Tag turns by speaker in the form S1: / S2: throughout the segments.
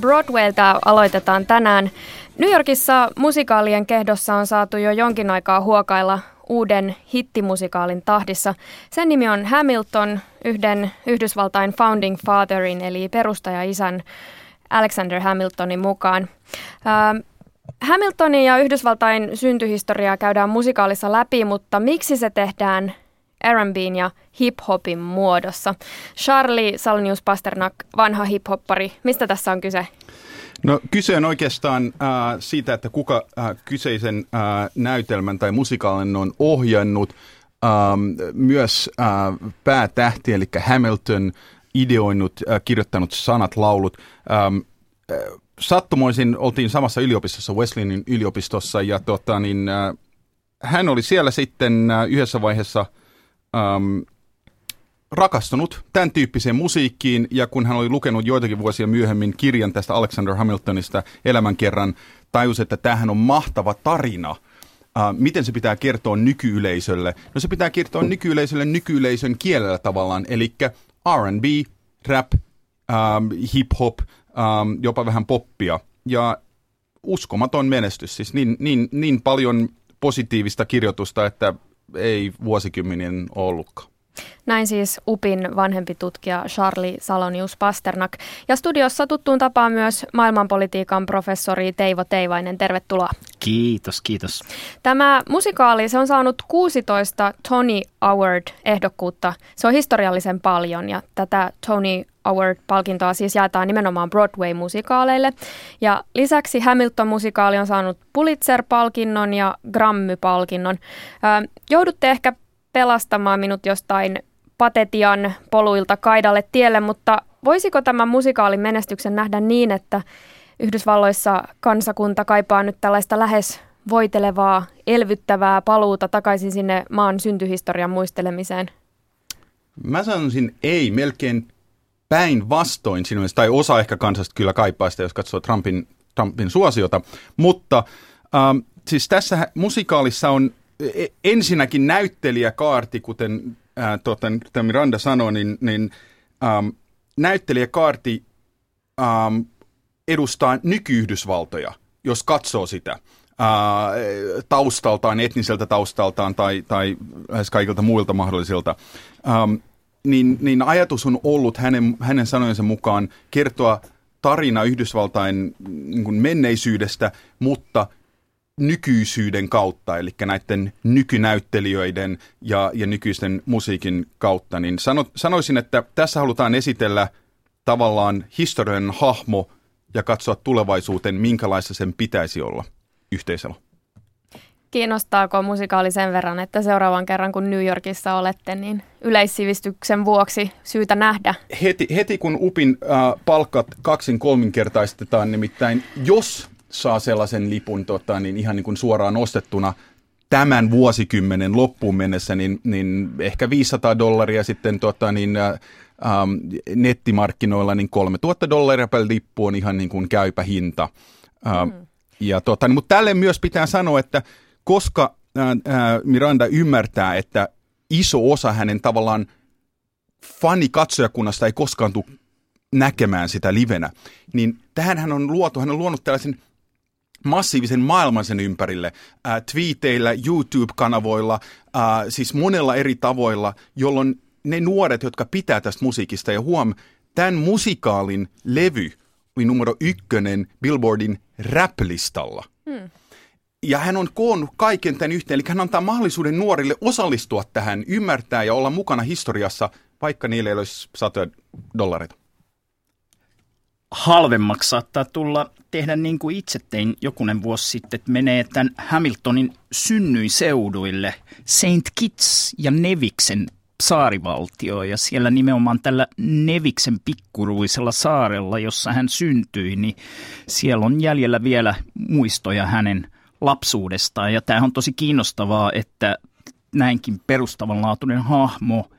S1: Broadwaylta aloitetaan tänään. New Yorkissa musikaalien kehdossa on saatu jo jonkin aikaa huokailla uuden hittimusikaalin tahdissa. Sen nimi on Hamilton, yhden Yhdysvaltain founding fatherin eli perustaja-isän Alexander Hamiltonin mukaan. Ähm, Hamiltonin ja Yhdysvaltain syntyhistoriaa käydään musikaalissa läpi, mutta miksi se tehdään R&Bn ja hip-hopin muodossa? Charlie Salnius Pasternak, vanha hip-hoppari, mistä tässä on kyse?
S2: No kyse on oikeastaan äh, siitä, että kuka äh, kyseisen äh, näytelmän tai musikaalin on ohjannut. Ähm, myös äh, päätähti, eli Hamilton, ideoinut, äh, kirjoittanut sanat, laulut. Ähm, äh, sattumoisin oltiin samassa yliopistossa, Wesleyanin yliopistossa, ja tota, niin, äh, hän oli siellä sitten äh, yhdessä vaiheessa ähm, rakastunut tämän tyyppiseen musiikkiin, ja kun hän oli lukenut joitakin vuosia myöhemmin kirjan tästä Alexander Hamiltonista elämänkerran, tajusi, että tämähän on mahtava tarina. Uh, miten se pitää kertoa nykyyleisölle? No se pitää kertoa nykyyleisölle nykyyleisön kielellä tavallaan, eli R&B, rap, um, hip-hop, um, jopa vähän poppia. Ja uskomaton menestys, siis niin, niin, niin paljon positiivista kirjoitusta, että ei vuosikymmenien ollutkaan.
S1: Näin siis UPin vanhempi tutkija Charlie Salonius Pasternak. Ja studiossa tuttuun tapaan myös maailmanpolitiikan professori Teivo Teivainen. Tervetuloa.
S3: Kiitos, kiitos.
S1: Tämä musikaali, se on saanut 16 Tony Award-ehdokkuutta. Se on historiallisen paljon ja tätä Tony Award-palkintoa siis jaetaan nimenomaan Broadway-musikaaleille. Ja lisäksi Hamilton-musikaali on saanut Pulitzer-palkinnon ja Grammy-palkinnon. joudutte ehkä pelastamaan minut jostain patetian poluilta kaidalle tielle, mutta voisiko tämän musikaalin menestyksen nähdä niin, että Yhdysvalloissa kansakunta kaipaa nyt tällaista lähes voitelevaa, elvyttävää paluuta takaisin sinne maan syntyhistorian muistelemiseen?
S2: Mä sanoisin ei, melkein päinvastoin sinun tai osa ehkä kansasta kyllä kaipaa sitä, jos katsoo Trumpin, Trumpin suosiota, mutta ähm, siis tässä musikaalissa on ensinnäkin näyttelijäkaarti, kuten ää, tota, Miranda sanoi, niin, niin ähm, näyttelijäkaarti ähm, edustaa nyky-Yhdysvaltoja, jos katsoo sitä ää, taustaltaan, etniseltä taustaltaan tai, tai lähes kaikilta muilta mahdollisilta. Ähm, niin, niin ajatus on ollut hänen, hänen sanojensa mukaan kertoa tarina Yhdysvaltain niin menneisyydestä, mutta nykyisyyden kautta, eli näiden nykynäyttelijöiden ja, ja nykyisten musiikin kautta, niin sano, sanoisin, että tässä halutaan esitellä tavallaan historian hahmo ja katsoa tulevaisuuteen, minkälaista sen pitäisi olla yhteisellä.
S1: Kiinnostaako musikaali sen verran, että seuraavan kerran kun New Yorkissa olette, niin yleissivistyksen vuoksi syytä nähdä?
S2: Heti, heti kun UPin äh, palkat kaksin kolminkertaistetaan, nimittäin jos saa sellaisen lipun tota, niin ihan niin kuin suoraan ostettuna tämän vuosikymmenen loppuun mennessä, niin, niin ehkä 500 dollaria sitten tota, niin, ähm, nettimarkkinoilla, niin 3000 dollaria per lippu on ihan niin kuin käypä hinta. Ähm, mm. ja, tota, niin, mutta tälle myös pitää sanoa, että koska äh, äh, Miranda ymmärtää, että iso osa hänen tavallaan fanikatsojakunnasta ei koskaan tule näkemään sitä livenä, niin tähän hän on luotu, hän on luonut tällaisen massiivisen maailman sen ympärille, äh, twiiteillä, YouTube-kanavoilla, äh, siis monella eri tavoilla, jolloin ne nuoret, jotka pitää tästä musiikista, ja huom, tämän musikaalin levy oli numero ykkönen Billboardin rap-listalla. Hmm. Ja hän on koonnut kaiken tämän yhteen, eli hän antaa mahdollisuuden nuorille osallistua tähän, ymmärtää ja olla mukana historiassa, vaikka niille ei olisi satoja dollareita
S3: halvemmaksi saattaa tulla tehdä niin kuin itse tein jokunen vuosi sitten, että menee tämän Hamiltonin synnyinseuduille St. Kitts ja Neviksen saarivaltio ja siellä nimenomaan tällä Neviksen pikkuruisella saarella, jossa hän syntyi, niin siellä on jäljellä vielä muistoja hänen lapsuudestaan ja tämä on tosi kiinnostavaa, että näinkin perustavanlaatuinen hahmo –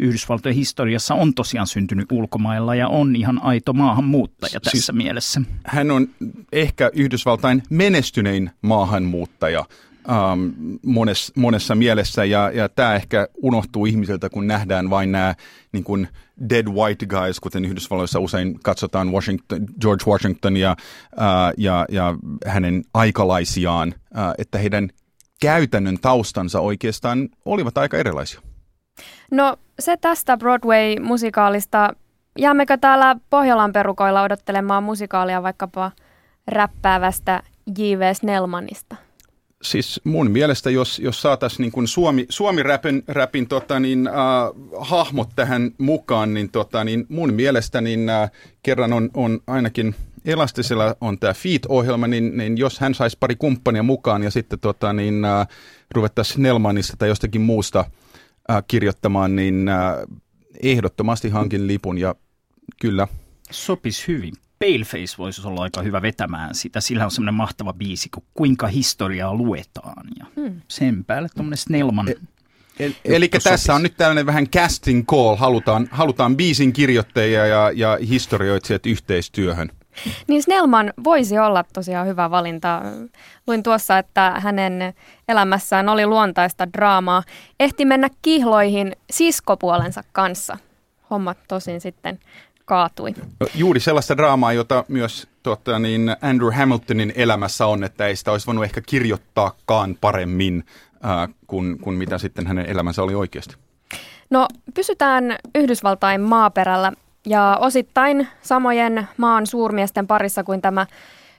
S3: Yhdysvaltojen historiassa on tosiaan syntynyt ulkomailla ja on ihan aito maahanmuuttaja tässä siis mielessä.
S2: Hän on ehkä Yhdysvaltain menestynein maahanmuuttaja. um, monessa, monessa mielessä ja, ja tämä ehkä unohtuu ihmisiltä, kun nähdään vain nämä niin kuin dead white guys, kuten Yhdysvalloissa usein katsotaan Washington, George Washingtonia uh, ja, ja hänen aikalaisiaan, uh, että heidän käytännön taustansa oikeastaan olivat aika erilaisia.
S1: No se tästä Broadway-musikaalista. Jäämmekö täällä Pohjolan perukoilla odottelemaan musikaalia vaikkapa räppäävästä J.V. Snellmanista?
S2: siis mun mielestä, jos, jos saataisiin niin Suomi, Suomi-räpin räpin, tota, niin, äh, hahmot tähän mukaan, niin, tota, niin mun mielestä niin, äh, kerran on, on ainakin Elastisella on tämä Feet-ohjelma, niin, niin jos hän saisi pari kumppania mukaan ja sitten tota, niin, äh, ruvettaisiin Nelmanista tai jostakin muusta äh, kirjoittamaan, niin äh, ehdottomasti hankin lipun ja kyllä.
S3: Sopisi hyvin. Paleface voisi olla aika hyvä vetämään sitä. Sillä on semmoinen mahtava biisi, kun kuinka historiaa luetaan. Ja hmm. sen päälle tuommoinen Snellman. E-
S2: El, eli tässä on nyt tällainen vähän casting call, halutaan, halutaan biisin kirjoittajia ja, ja historioitsijat yhteistyöhön.
S1: Niin Snellman voisi olla tosiaan hyvä valinta. Luin tuossa, että hänen elämässään oli luontaista draamaa. Ehti mennä kihloihin siskopuolensa kanssa. Hommat tosin sitten kaatui.
S2: No, juuri sellaista draamaa, jota myös tuota, niin Andrew Hamiltonin elämässä on, että ei sitä olisi voinut ehkä kirjoittaakaan paremmin äh, kuin, kuin mitä sitten hänen elämänsä oli oikeasti.
S1: No pysytään Yhdysvaltain maaperällä ja osittain samojen maan suurmiesten parissa kuin tämä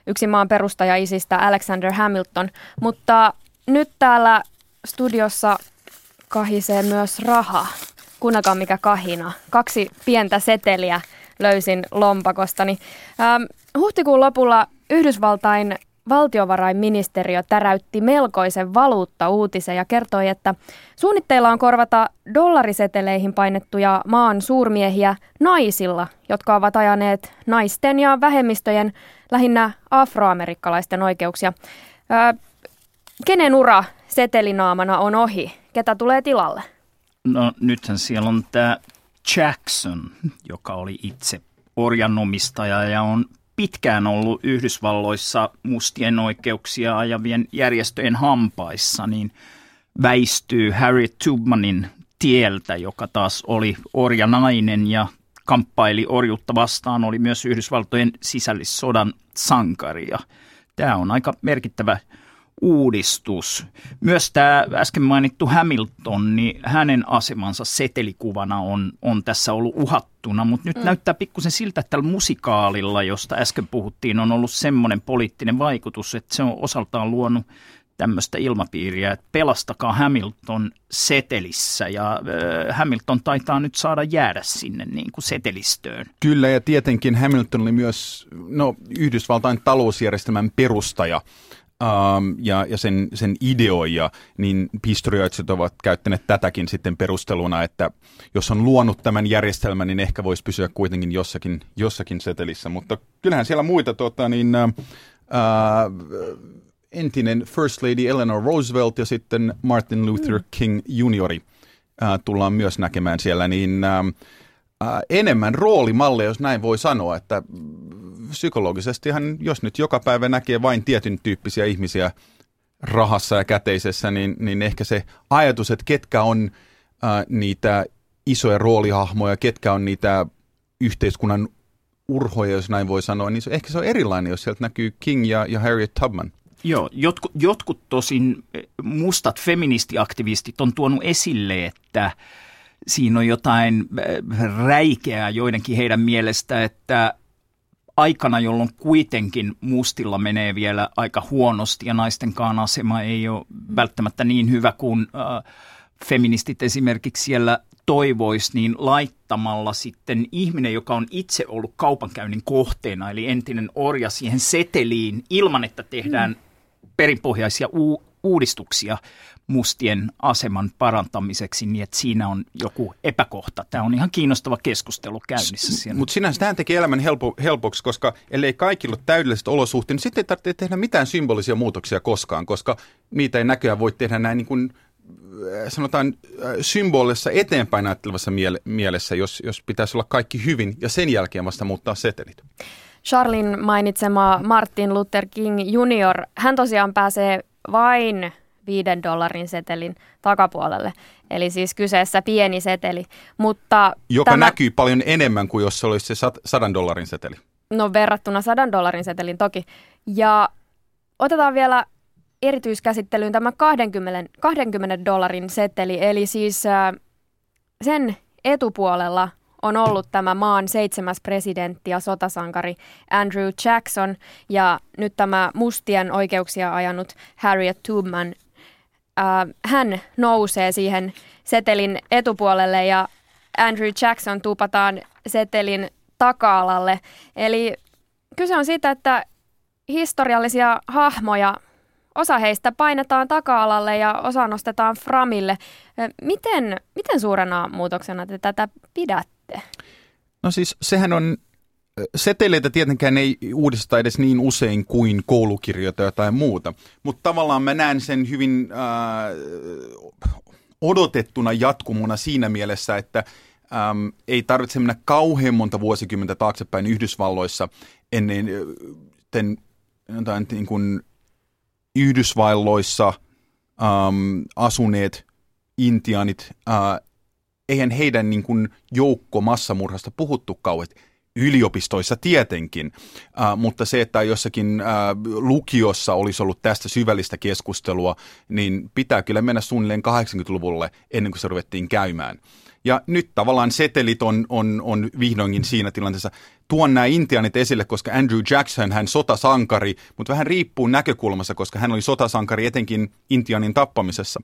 S1: yksi maan perustaja isistä Alexander Hamilton, mutta nyt täällä studiossa kahisee myös raha. Kuunnelkaa mikä kahina. Kaksi pientä seteliä löysin lompakostani. Huhtikuun lopulla Yhdysvaltain valtiovarainministeriö täräytti melkoisen valuutta-uutisen ja kertoi, että suunnitteilla on korvata dollariseteleihin painettuja maan suurmiehiä naisilla, jotka ovat ajaneet naisten ja vähemmistöjen, lähinnä afroamerikkalaisten oikeuksia. Ö, kenen ura setelinaamana on ohi? Ketä tulee tilalle?
S3: No nythän siellä on tämä Jackson, joka oli itse orjanomistaja ja on pitkään ollut Yhdysvalloissa mustien oikeuksia ajavien järjestöjen hampaissa, niin väistyy Harriet Tubmanin tieltä, joka taas oli orjanainen ja kamppaili orjuutta vastaan, oli myös Yhdysvaltojen sisällissodan sankari. Ja tämä on aika merkittävä uudistus. Myös tämä äsken mainittu Hamilton, niin hänen asemansa setelikuvana on, on tässä ollut uhattuna, mutta nyt mm. näyttää pikkusen siltä, että tällä musikaalilla, josta äsken puhuttiin, on ollut semmoinen poliittinen vaikutus, että se on osaltaan luonut tämmöistä ilmapiiriä, että pelastakaa Hamilton setelissä ja äh, Hamilton taitaa nyt saada jäädä sinne niin kuin setelistöön.
S2: Kyllä ja tietenkin Hamilton oli myös no, Yhdysvaltain talousjärjestelmän perustaja um, ja, ja sen, sen ideoija, niin historioitsijat ovat käyttäneet tätäkin sitten perusteluna, että jos on luonut tämän järjestelmän, niin ehkä voisi pysyä kuitenkin jossakin, jossakin setelissä. Mutta kyllähän siellä muita tota, niin, uh, entinen First Lady Eleanor Roosevelt ja sitten Martin Luther mm. King juniori uh, tullaan myös näkemään siellä, niin uh, enemmän roolimalleja, jos näin voi sanoa, että psykologisestihan, jos nyt joka päivä näkee vain tietyn tyyppisiä ihmisiä rahassa ja käteisessä, niin, niin ehkä se ajatus, että ketkä on äh, niitä isoja roolihahmoja, ketkä on niitä yhteiskunnan urhoja, jos näin voi sanoa, niin se, ehkä se on erilainen, jos sieltä näkyy King ja, ja Harriet Tubman.
S3: Joo, jotkut, jotkut tosin mustat feministiaktivistit on tuonut esille, että siinä on jotain räikeää joidenkin heidän mielestä, että aikana, jolloin kuitenkin mustilla menee vielä aika huonosti ja naistenkaan asema ei ole välttämättä niin hyvä kuin äh, feministit esimerkiksi siellä toivois, niin laittamalla sitten ihminen, joka on itse ollut kaupankäynnin kohteena, eli entinen orja siihen seteliin ilman, että tehdään mm. perinpohjaisia u- uudistuksia, mustien aseman parantamiseksi niin, että siinä on joku epäkohta. Tämä on ihan kiinnostava keskustelu käynnissä
S2: siellä. Mutta sinänsä tämä tekee elämän helpo, helpoksi, koska ellei kaikilla ole täydelliset olosuhteet, niin sitten ei tarvitse tehdä mitään symbolisia muutoksia koskaan, koska niitä ei näköjään voi tehdä näin niin kuin äh, sanotaan äh, symbolissa eteenpäin ajattelevassa miele- mielessä, jos, jos pitäisi olla kaikki hyvin ja sen jälkeen vasta muuttaa setelit.
S1: Charlin mainitsema Martin Luther King Jr., hän tosiaan pääsee vain viiden dollarin setelin takapuolelle. Eli siis kyseessä pieni seteli. Mutta
S2: Joka tämä, näkyy paljon enemmän kuin jos se olisi se sadan dollarin seteli.
S1: No verrattuna sadan dollarin setelin toki. Ja otetaan vielä erityiskäsittelyyn tämä 20, 20 dollarin seteli, eli siis äh, sen etupuolella on ollut tämä maan seitsemäs presidentti ja sotasankari Andrew Jackson ja nyt tämä mustien oikeuksia ajanut Harriet Tubman. Äh, hän nousee siihen setelin etupuolelle ja Andrew Jackson tuupataan setelin taka-alalle. Eli kyse on siitä, että historiallisia hahmoja Osa heistä painetaan taka-alalle ja osa nostetaan framille. Miten, miten suurena muutoksena te tätä pidätte?
S2: No siis sehän on, seteleitä tietenkään ei uudista edes niin usein kuin koulukirjoja tai muuta, mutta tavallaan mä näen sen hyvin äh, odotettuna jatkumona siinä mielessä, että ähm, ei tarvitse mennä kauhean monta vuosikymmentä taaksepäin Yhdysvalloissa ennen ten, jotain niin kuin Yhdysvalloissa ähm, asuneet intiaanit, äh, eihän heidän niin kuin, joukko massamurhasta puhuttu kauheasti. Yliopistoissa tietenkin, äh, mutta se, että jossakin äh, lukiossa olisi ollut tästä syvällistä keskustelua, niin pitää kyllä mennä suunnilleen 80-luvulle ennen kuin se ruvettiin käymään. Ja nyt tavallaan setelit on, on, on vihdoinkin siinä tilanteessa. Tuon nämä intianit esille, koska Andrew Jackson, hän sotasankari, mutta vähän riippuu näkökulmassa, koska hän oli sotasankari etenkin intianin tappamisessa.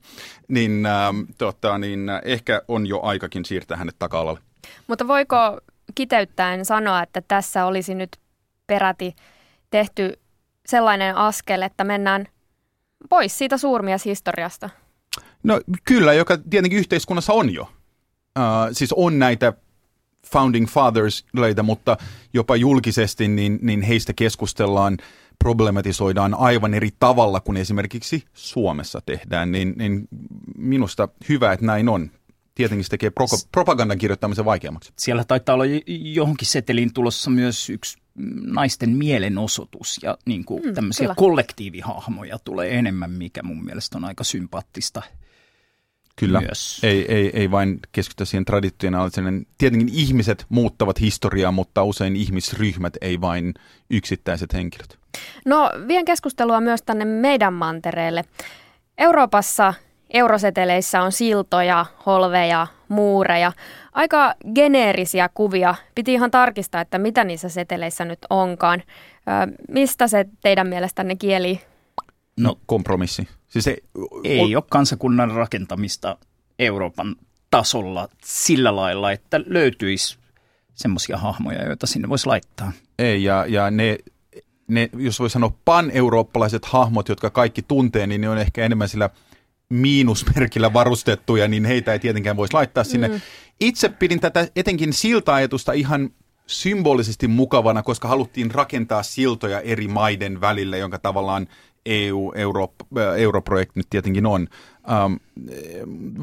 S2: Niin, äh, tota, niin äh, ehkä on jo aikakin siirtää hänet taka-alalle.
S1: Mutta voiko kiteyttäen sanoa, että tässä olisi nyt peräti tehty sellainen askel, että mennään pois siitä suurmieshistoriasta?
S2: No kyllä, joka tietenkin yhteiskunnassa on jo. Uh, siis on näitä founding fathers mutta jopa julkisesti niin, niin heistä keskustellaan, problematisoidaan aivan eri tavalla kuin esimerkiksi Suomessa tehdään, niin, niin minusta hyvä, että näin on. Tietenkin se tekee pro- propagandan kirjoittamisen vaikeammaksi.
S3: Siellä taitaa olla johonkin seteliin tulossa myös yksi naisten mielenosoitus ja niin kuin mm, tämmöisiä kyllä. kollektiivihahmoja tulee enemmän, mikä mun mielestä on aika sympaattista –
S2: Kyllä,
S3: myös.
S2: Ei, ei, ei vain keskitytä siihen traditionaaliseen. Tietenkin ihmiset muuttavat historiaa, mutta usein ihmisryhmät, ei vain yksittäiset henkilöt.
S1: No, vien keskustelua myös tänne meidän mantereelle. Euroopassa euroseteleissä on siltoja, holveja, muureja. Aika geneerisiä kuvia. Piti ihan tarkistaa, että mitä niissä seteleissä nyt onkaan. Ö, mistä se teidän mielestänne kieli?
S2: No kompromissi.
S3: Siis ei, ei ole kansakunnan rakentamista Euroopan tasolla sillä lailla, että löytyisi semmoisia hahmoja, joita sinne voisi laittaa.
S2: Ei, ja, ja ne, ne, jos voi sanoa pan-eurooppalaiset hahmot, jotka kaikki tuntee, niin ne on ehkä enemmän sillä miinusmerkillä varustettuja, niin heitä ei tietenkään voisi laittaa sinne. Mm. Itse pidin tätä etenkin silta-ajatusta ihan symbolisesti mukavana, koska haluttiin rakentaa siltoja eri maiden välille, jonka tavallaan EU, Euro, äh, nyt tietenkin on. Ähm,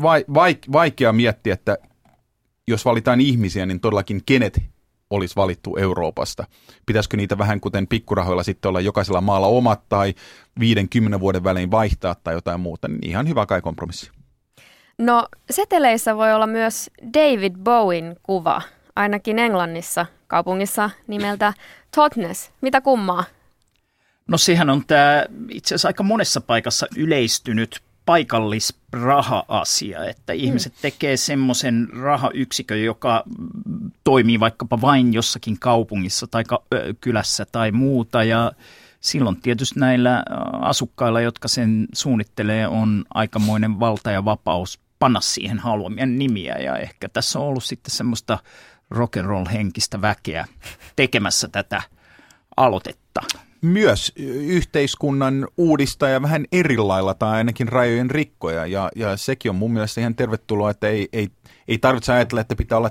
S2: vai, vaik, vaikea miettiä, että jos valitaan ihmisiä, niin todellakin kenet olisi valittu Euroopasta. Pitäisikö niitä vähän kuten pikkurahoilla sitten olla jokaisella maalla omat tai 50 vuoden välein vaihtaa tai jotain muuta, niin ihan hyvä kai kompromissi.
S1: No seteleissä voi olla myös David Bowen kuva, ainakin Englannissa, kaupungissa nimeltä Totnes. Mitä kummaa?
S3: No sehän on tämä itse asiassa aika monessa paikassa yleistynyt paikallisraha-asia, että mm. ihmiset tekee semmoisen rahayksikön, joka toimii vaikkapa vain jossakin kaupungissa tai kylässä tai muuta. Ja silloin tietysti näillä asukkailla, jotka sen suunnittelee, on aikamoinen valta ja vapaus panna siihen haluamia nimiä. Ja ehkä tässä on ollut sitten semmoista rock'n'roll henkistä väkeä tekemässä tätä aloitetta
S2: myös yhteiskunnan uudistaja vähän eri lailla tai ainakin rajojen rikkoja. Ja, ja sekin on mun mielestä ihan tervetuloa, että ei, ei, ei tarvitse ajatella, että pitää olla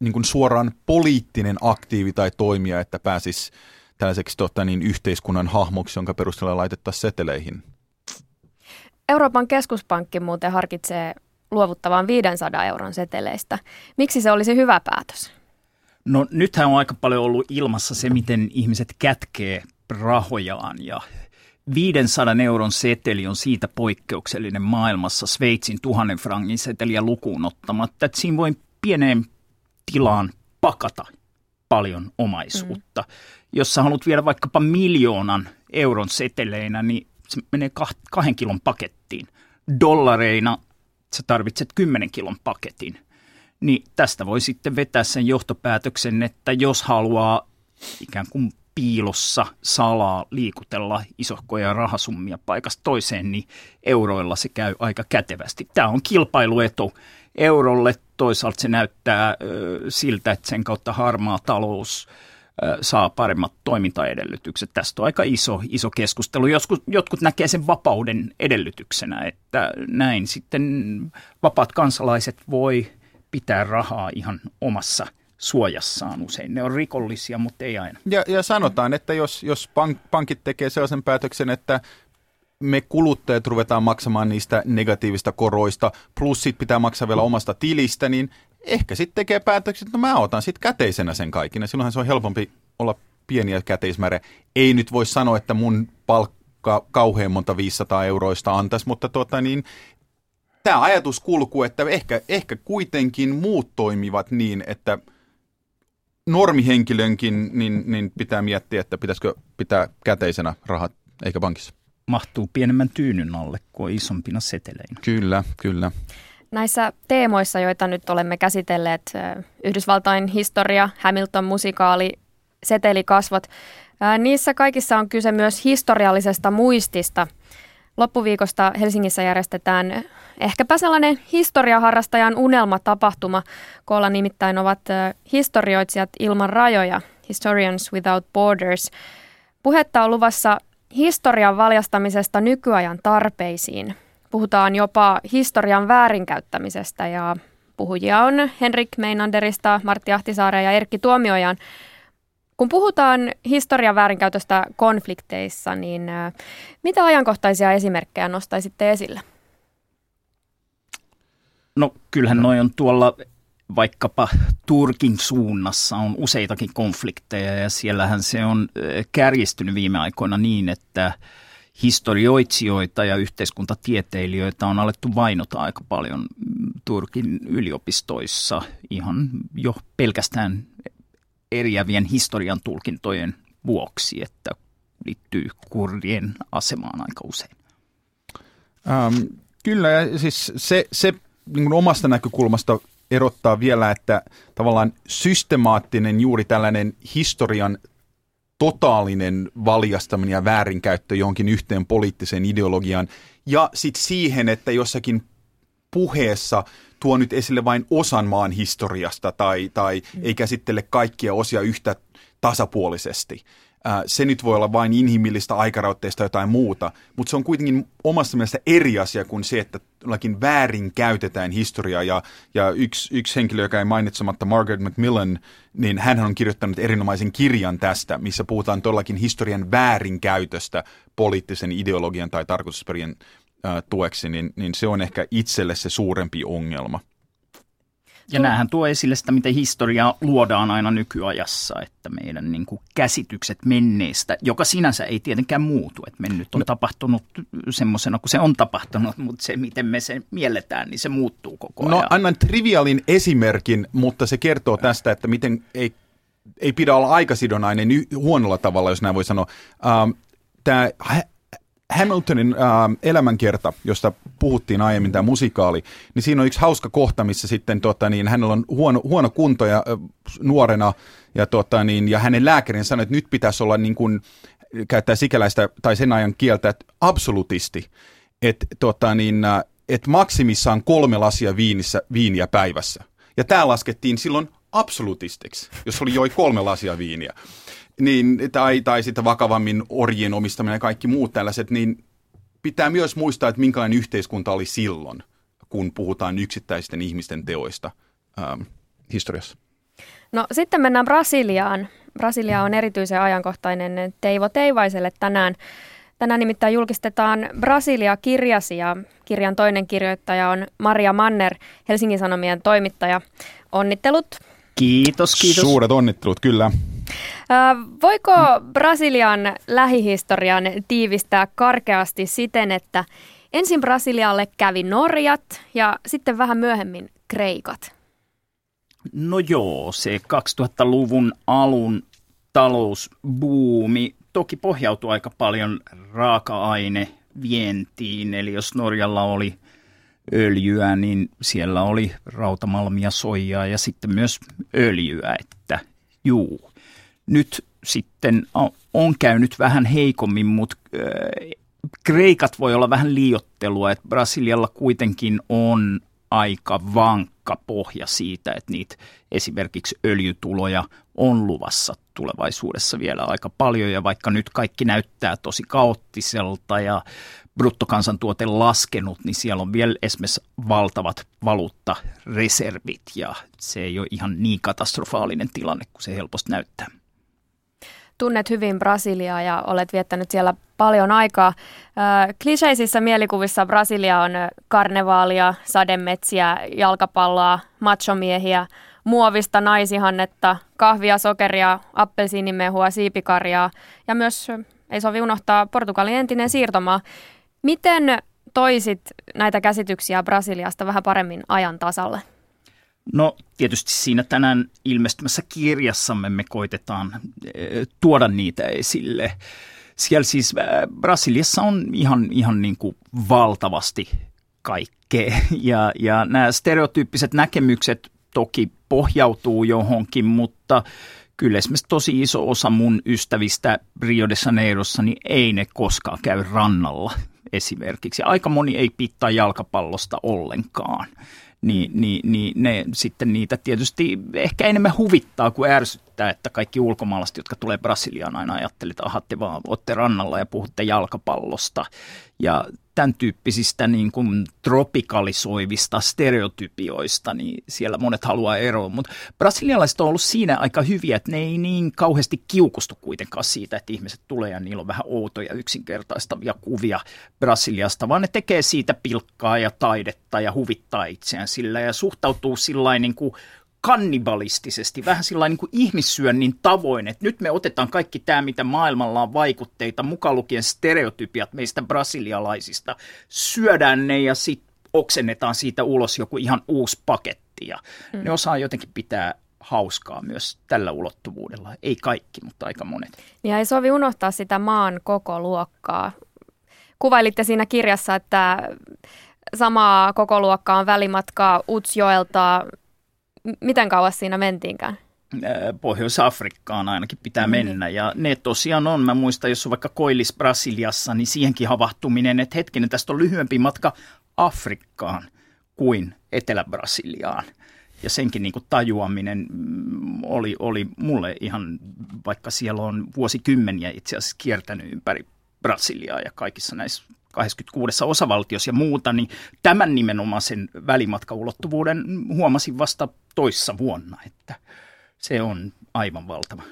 S2: niin kuin suoraan poliittinen aktiivi tai toimija, että pääsisi tällaiseksi tota, niin, yhteiskunnan hahmoksi, jonka perusteella laitettaisiin seteleihin.
S1: Euroopan keskuspankki muuten harkitsee luovuttavan 500 euron seteleistä. Miksi se olisi hyvä päätös?
S3: No nythän on aika paljon ollut ilmassa se, miten ihmiset kätkee rahojaan ja 500 euron seteli on siitä poikkeuksellinen maailmassa Sveitsin tuhannen frangin seteliä lukuun ottamatta, että siinä voi pieneen tilaan pakata paljon omaisuutta. Mm. Jos sä haluat viedä vaikkapa miljoonan euron seteleinä, niin se menee kahden kilon pakettiin. Dollareina sä tarvitset 10 kilon paketin. Niin tästä voi sitten vetää sen johtopäätöksen, että jos haluaa ikään kuin piilossa salaa liikutella isohkoja rahasummia paikasta toiseen, niin euroilla se käy aika kätevästi. Tämä on kilpailuetu eurolle. Toisaalta se näyttää siltä, että sen kautta harmaa talous saa paremmat toimintaedellytykset. Tästä on aika iso, iso keskustelu. Joskus, jotkut näkee sen vapauden edellytyksenä, että näin sitten vapaat kansalaiset voi pitää rahaa ihan omassa – suojassaan usein. Ne on rikollisia, mutta ei aina.
S2: Ja, ja sanotaan, että jos, jos pank, pankit tekee sellaisen päätöksen, että me kuluttajat ruvetaan maksamaan niistä negatiivista koroista, plus sit pitää maksaa vielä omasta tilistä, niin ehkä sitten tekee päätöksen, että no mä otan sitten käteisenä sen kaikki. Ja silloinhan se on helpompi olla pieniä käteismäärä. Ei nyt voi sanoa, että mun palkka kauhean monta 500 euroista antaisi, mutta tuota niin, tämä ajatus kulkuu, että ehkä, ehkä kuitenkin muut toimivat niin, että – normihenkilönkin niin, niin pitää miettiä, että pitäisikö pitää käteisenä rahat eikä pankissa.
S3: Mahtuu pienemmän tyynyn alle kuin isompina seteleinä.
S2: Kyllä, kyllä.
S1: Näissä teemoissa, joita nyt olemme käsitelleet, Yhdysvaltain historia, Hamilton-musikaali, setelikasvot, niissä kaikissa on kyse myös historiallisesta muistista. Loppuviikosta Helsingissä järjestetään ehkäpä sellainen historiaharrastajan unelmatapahtuma. Koolla nimittäin ovat historioitsijat ilman rajoja, Historians Without Borders. Puhetta on luvassa historian valjastamisesta nykyajan tarpeisiin. Puhutaan jopa historian väärinkäyttämisestä ja puhujia on Henrik Meinanderista, Martti Ahtisaare ja Erkki Tuomiojan. Kun puhutaan historian väärinkäytöstä konflikteissa, niin mitä ajankohtaisia esimerkkejä nostaisitte esille?
S3: No kyllähän noin on tuolla vaikkapa Turkin suunnassa on useitakin konflikteja ja siellähän se on kärjistynyt viime aikoina niin, että historioitsijoita ja yhteiskuntatieteilijöitä on alettu vainota aika paljon Turkin yliopistoissa ihan jo pelkästään eriävien historian tulkintojen vuoksi, että liittyy kurdien asemaan aika usein.
S2: Ähm, kyllä, ja siis se, se niin omasta näkökulmasta erottaa vielä, että tavallaan systemaattinen juuri tällainen historian totaalinen valjastaminen ja väärinkäyttö johonkin yhteen poliittiseen ideologiaan ja sitten siihen, että jossakin puheessa tuo nyt esille vain osan maan historiasta tai, tai mm. ei käsittele kaikkia osia yhtä tasapuolisesti se nyt voi olla vain inhimillistä aikarautteista jotain muuta, mutta se on kuitenkin omassa mielessä eri asia kuin se, että jollakin väärin käytetään historiaa. Ja, ja yksi, yksi henkilö, joka ei mainitsematta, Margaret Macmillan, niin hän on kirjoittanut erinomaisen kirjan tästä, missä puhutaan todellakin historian väärinkäytöstä poliittisen ideologian tai tarkoitusperien tueksi, niin, niin se on ehkä itselle se suurempi ongelma.
S3: Ja näähän tuo esille sitä, miten historiaa luodaan aina nykyajassa, että meidän niin kuin käsitykset menneestä, joka sinänsä ei tietenkään muutu, että mennyt on no. tapahtunut semmoisena kuin se on tapahtunut, mutta se, miten me sen mielletään, niin se muuttuu koko
S2: no, ajan. No annan trivialin esimerkin, mutta se kertoo tästä, että miten ei, ei pidä olla aikasidonainen huonolla tavalla, jos näin voi sanoa. Ähm, Tämä Hamiltonin äh, elämänkerta, josta puhuttiin aiemmin, tämä musikaali, niin siinä on yksi hauska kohta, missä sitten tota, niin, hänellä on huono, huono kunto ja, äh, nuorena, ja, tota, niin, ja hänen lääkärin sanoi, että nyt pitäisi olla niin kuin, käyttää sikäläistä tai sen ajan kieltä, että absolutisti, että tota, niin, äh, et maksimissaan kolme lasia viinissä, viiniä päivässä. Ja tämä laskettiin silloin absolutistiksi, jos oli joi kolme lasia viiniä niin, tai, tai sitten vakavammin orjien omistaminen ja kaikki muut tällaiset, niin pitää myös muistaa, että minkälainen yhteiskunta oli silloin, kun puhutaan yksittäisten ihmisten teoista ähm, historiassa.
S1: No sitten mennään Brasiliaan. Brasilia on erityisen ajankohtainen Teivo Teivaiselle tänään. Tänään nimittäin julkistetaan Brasilia-kirjasi ja kirjan toinen kirjoittaja on Maria Manner, Helsingin Sanomien toimittaja. Onnittelut.
S3: Kiitos, kiitos.
S2: Suuret onnittelut, kyllä.
S1: Voiko Brasilian lähihistorian tiivistää karkeasti siten, että ensin Brasilialle kävi Norjat ja sitten vähän myöhemmin Kreikat?
S3: No joo, se 2000-luvun alun talousbuumi toki pohjautui aika paljon raaka-aine vientiin, eli jos Norjalla oli öljyä, niin siellä oli rautamalmia, soijaa ja sitten myös öljyä, että juu. Nyt sitten on käynyt vähän heikommin, mutta Kreikat voi olla vähän liiottelua, että Brasilialla kuitenkin on aika vankka pohja siitä, että niitä esimerkiksi öljytuloja on luvassa tulevaisuudessa vielä aika paljon. Ja vaikka nyt kaikki näyttää tosi kaoottiselta ja bruttokansantuote laskenut, niin siellä on vielä esimerkiksi valtavat valuuttareservit ja se ei ole ihan niin katastrofaalinen tilanne kuin se helposti näyttää.
S1: Tunnet hyvin Brasiliaa ja olet viettänyt siellä paljon aikaa. Kliseisissä mielikuvissa Brasilia on karnevaalia, sademetsiä, jalkapalloa, machomiehiä, muovista naisihannetta, kahvia, sokeria, appelsiinimehua, siipikarjaa ja myös ei sovi unohtaa Portugalin entinen siirtomaa. Miten toisit näitä käsityksiä Brasiliasta vähän paremmin ajan tasalle?
S3: No tietysti siinä tänään ilmestymässä kirjassamme me koitetaan tuoda niitä esille. Siellä siis Brasiliassa on ihan, ihan niin kuin valtavasti kaikkea ja, ja nämä stereotyyppiset näkemykset toki pohjautuu johonkin, mutta kyllä esimerkiksi tosi iso osa mun ystävistä Rio de Janeirossa, niin ei ne koskaan käy rannalla esimerkiksi. Aika moni ei pitää jalkapallosta ollenkaan niin, niin, niin ne sitten niitä tietysti ehkä enemmän huvittaa kuin ärsyttää, että kaikki ulkomaalaiset, jotka tulee Brasiliaan aina ajattelevat, että ahatte vaan, olette rannalla ja puhutte jalkapallosta. Ja tämän tyyppisistä niin kuin tropikalisoivista stereotypioista, niin siellä monet haluaa eroa. Mutta brasilialaiset on ollut siinä aika hyviä, että ne ei niin kauheasti kiukustu kuitenkaan siitä, että ihmiset tulee ja niillä on vähän outoja yksinkertaistavia kuvia Brasiliasta, vaan ne tekee siitä pilkkaa ja taidetta ja huvittaa itseään sillä ja suhtautuu sillä niin kuin kannibalistisesti, vähän sillä niin kuin ihmissyönnin tavoin, että nyt me otetaan kaikki tämä, mitä maailmalla on vaikutteita, mukaan lukien stereotypiat meistä brasilialaisista, syödään ne ja sitten oksennetaan siitä ulos joku ihan uusi paketti ja mm. ne osaa jotenkin pitää hauskaa myös tällä ulottuvuudella. Ei kaikki, mutta aika monet.
S1: Ja ei sovi unohtaa sitä maan koko luokkaa. Kuvailitte siinä kirjassa, että samaa koko luokkaa on välimatkaa Utsjoelta miten kauas siinä mentiinkään?
S3: Pohjois-Afrikkaan ainakin pitää mm. mennä. Ja ne tosiaan on, mä muistan, jos on vaikka Koillis Brasiliassa, niin siihenkin havahtuminen, että hetkinen, tästä on lyhyempi matka Afrikkaan kuin Etelä-Brasiliaan. Ja senkin niin kuin tajuaminen mm, oli, oli mulle ihan, vaikka siellä on vuosikymmeniä itse asiassa kiertänyt ympäri Brasiliaa ja kaikissa näissä 26 osavaltiossa ja muuta, niin tämän nimenomaisen välimatkaulottuvuuden huomasin vasta toissa vuonna, että se on aivan valtava.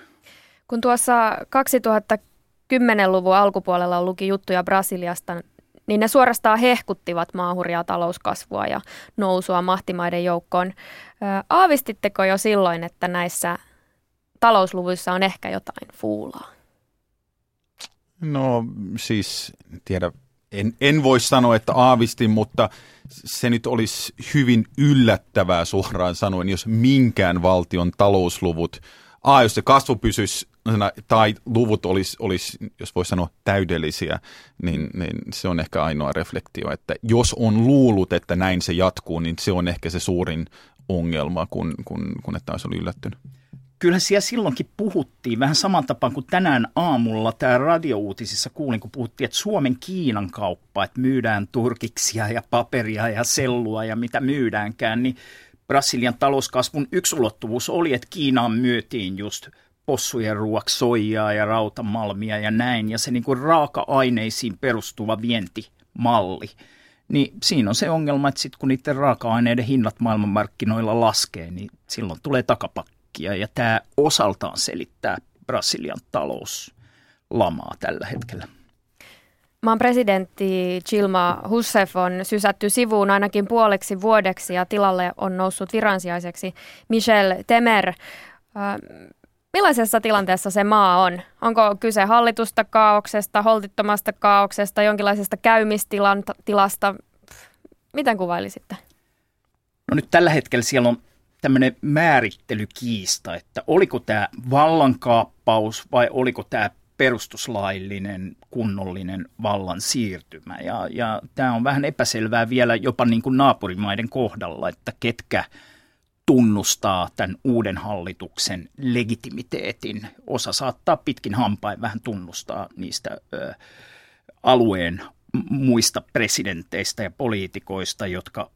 S1: Kun tuossa 2010-luvun alkupuolella luki juttuja Brasiliasta, niin ne suorastaan hehkuttivat maahuria talouskasvua ja nousua mahtimaiden joukkoon. Aavistitteko jo silloin, että näissä talousluvuissa on ehkä jotain fuulaa?
S2: No siis, tiedä en, en voi sanoa, että aavistin, mutta se nyt olisi hyvin yllättävää suoraan sanoen, jos minkään valtion talousluvut, a, jos se kasvu pysyisi tai luvut olisi, olisi jos voisi sanoa täydellisiä, niin, niin se on ehkä ainoa reflektio, että jos on luullut, että näin se jatkuu, niin se on ehkä se suurin ongelma, kun, kun, kun että olisi ollut yllättynyt
S3: kyllä siellä silloinkin puhuttiin vähän saman tapaan kuin tänään aamulla tämä radiouutisissa kuulin, kun puhuttiin, että Suomen Kiinan kauppa, että myydään turkiksia ja paperia ja sellua ja mitä myydäänkään, niin Brasilian talouskasvun yksi ulottuvuus oli, että Kiinaan myytiin just possujen ruoksi soijaa ja rautamalmia ja näin, ja se niin kuin raaka-aineisiin perustuva vientimalli. Niin siinä on se ongelma, että sitten kun niiden raaka-aineiden hinnat maailmanmarkkinoilla laskee, niin silloin tulee takapakki kaikkia ja tämä osaltaan selittää Brasilian talouslamaa tällä hetkellä.
S1: Maan presidentti Chilma Hussef on sysätty sivuun ainakin puoleksi vuodeksi ja tilalle on noussut viransijaiseksi Michel Temer. Millaisessa tilanteessa se maa on? Onko kyse hallitusta kaauksesta, holtittomasta kaauksesta, jonkinlaisesta käymistilasta? Miten kuvailisitte?
S3: No nyt tällä hetkellä siellä on tämmöinen määrittelykiista, että oliko tämä vallankaappaus vai oliko tämä perustuslaillinen, kunnollinen vallan siirtymä. Ja, ja tämä on vähän epäselvää vielä jopa niin kuin naapurimaiden kohdalla, että ketkä tunnustaa tämän uuden hallituksen legitimiteetin. Osa saattaa pitkin hampain vähän tunnustaa niistä ö, alueen muista presidenteistä ja poliitikoista, jotka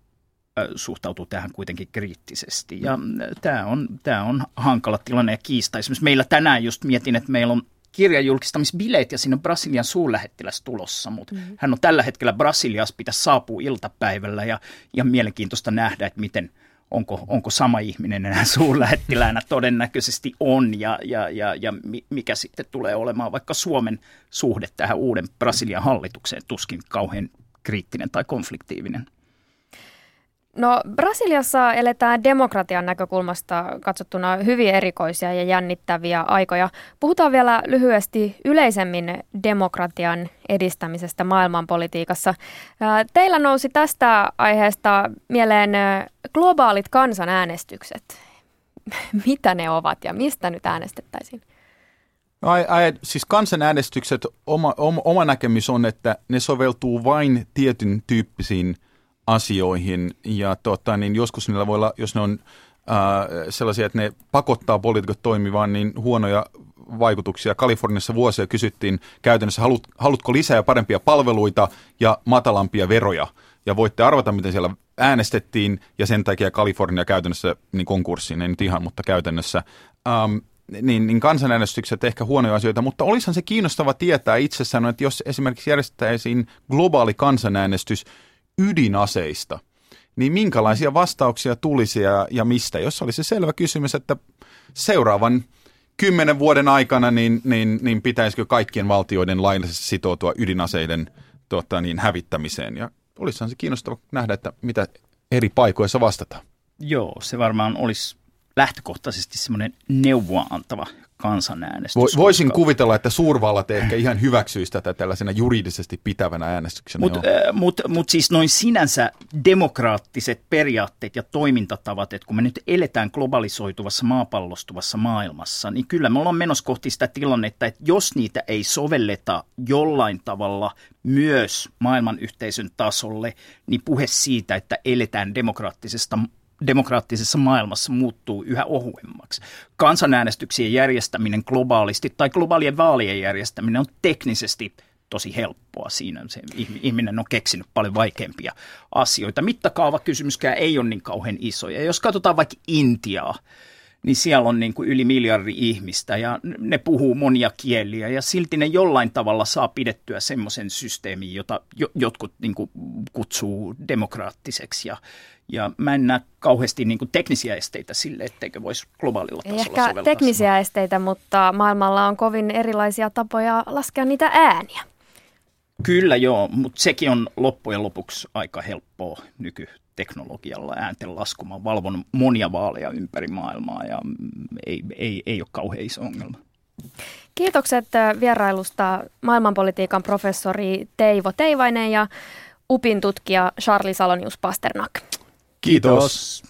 S3: suhtautuu tähän kuitenkin kriittisesti. Ja tämä on, tämä on hankala tilanne ja kiista. Esimerkiksi meillä tänään just mietin, että meillä on kirjajulkistamisbileet ja siinä on Brasilian suurlähettiläs tulossa, mutta mm-hmm. hän on tällä hetkellä Brasiliassa, pitäisi saapua iltapäivällä ja, ja mielenkiintoista nähdä, että miten, onko, onko sama ihminen enää suurlähettiläänä todennäköisesti on ja, ja, ja, ja mikä sitten tulee olemaan vaikka Suomen suhde tähän uuden Brasilian hallitukseen tuskin kauhean kriittinen tai konfliktiivinen.
S1: No Brasiliassa eletään demokratian näkökulmasta katsottuna hyvin erikoisia ja jännittäviä aikoja. Puhutaan vielä lyhyesti yleisemmin demokratian edistämisestä maailmanpolitiikassa. Teillä nousi tästä aiheesta mieleen globaalit kansanäänestykset. Mitä ne ovat ja mistä nyt äänestettäisiin?
S2: Ai, ai, siis kansanäänestykset, oma, oma, oma näkemys on, että ne soveltuu vain tietyn tyyppisiin – asioihin ja tota, niin joskus niillä voi olla, jos ne on ää, sellaisia, että ne pakottaa poliitikot toimimaan, niin huonoja vaikutuksia. Kaliforniassa vuosia kysyttiin käytännössä, halut, halutko lisää ja parempia palveluita ja matalampia veroja. Ja voitte arvata, miten siellä äänestettiin, ja sen takia Kalifornia käytännössä niin konkurssiin, ei nyt ihan, mutta käytännössä. Ähm, niin, niin kansanäänestykset ehkä huonoja asioita, mutta olisihan se kiinnostava tietää itsessään, että jos esimerkiksi järjestettäisiin globaali kansanäänestys ydinaseista, niin minkälaisia vastauksia tulisi ja, ja mistä? Jos olisi se selvä kysymys, että seuraavan kymmenen vuoden aikana, niin, niin, niin pitäisikö kaikkien valtioiden laillisesti sitoutua ydinaseiden tota, niin, hävittämiseen? Ja olisihan se kiinnostava nähdä, että mitä eri paikoissa vastataan.
S3: Joo, se varmaan olisi lähtökohtaisesti semmoinen neuvoa antava kansanäänestys.
S2: Vo, voisin koska... kuvitella, että suurvallat ehkä ihan hyväksyisi tätä tällaisena juridisesti pitävänä äänestyksenä.
S3: Mutta äh, mut, mut siis noin sinänsä demokraattiset periaatteet ja toimintatavat, että kun me nyt eletään globalisoituvassa maapallostuvassa maailmassa, niin kyllä me ollaan menossa kohti sitä tilannetta, että jos niitä ei sovelleta jollain tavalla myös maailman yhteisön tasolle, niin puhe siitä, että eletään demokraattisesta demokraattisessa maailmassa muuttuu yhä ohuemmaksi. Kansanäänestyksien järjestäminen globaalisti tai globaalien vaalien järjestäminen on teknisesti tosi helppoa. Siinä se ihminen on keksinyt paljon vaikeampia asioita. Mittakaava kysymyskään ei ole niin kauhean iso. Ja jos katsotaan vaikka Intiaa, niin siellä on niin kuin yli miljardi ihmistä ja ne puhuu monia kieliä ja silti ne jollain tavalla saa pidettyä semmoisen systeemin, jota jotkut niin kuin kutsuu demokraattiseksi ja, ja mä en näe kauheasti niin kuin teknisiä esteitä sille, etteikö voisi globaalilla tasolla
S1: Ehkä soveltaa teknisiä sama. esteitä, mutta maailmalla on kovin erilaisia tapoja laskea niitä ääniä.
S3: Kyllä joo, mutta sekin on loppujen lopuksi aika helppoa nykyteknologialla äänten laskumaan. Valvon monia vaaleja ympäri maailmaa ja ei, ei, ei ole kauhean iso ongelma.
S1: Kiitokset äh, vierailusta maailmanpolitiikan professori Teivo Teivainen ja UPin tutkija Charlie Salonius Pasternak.
S2: Kiitos.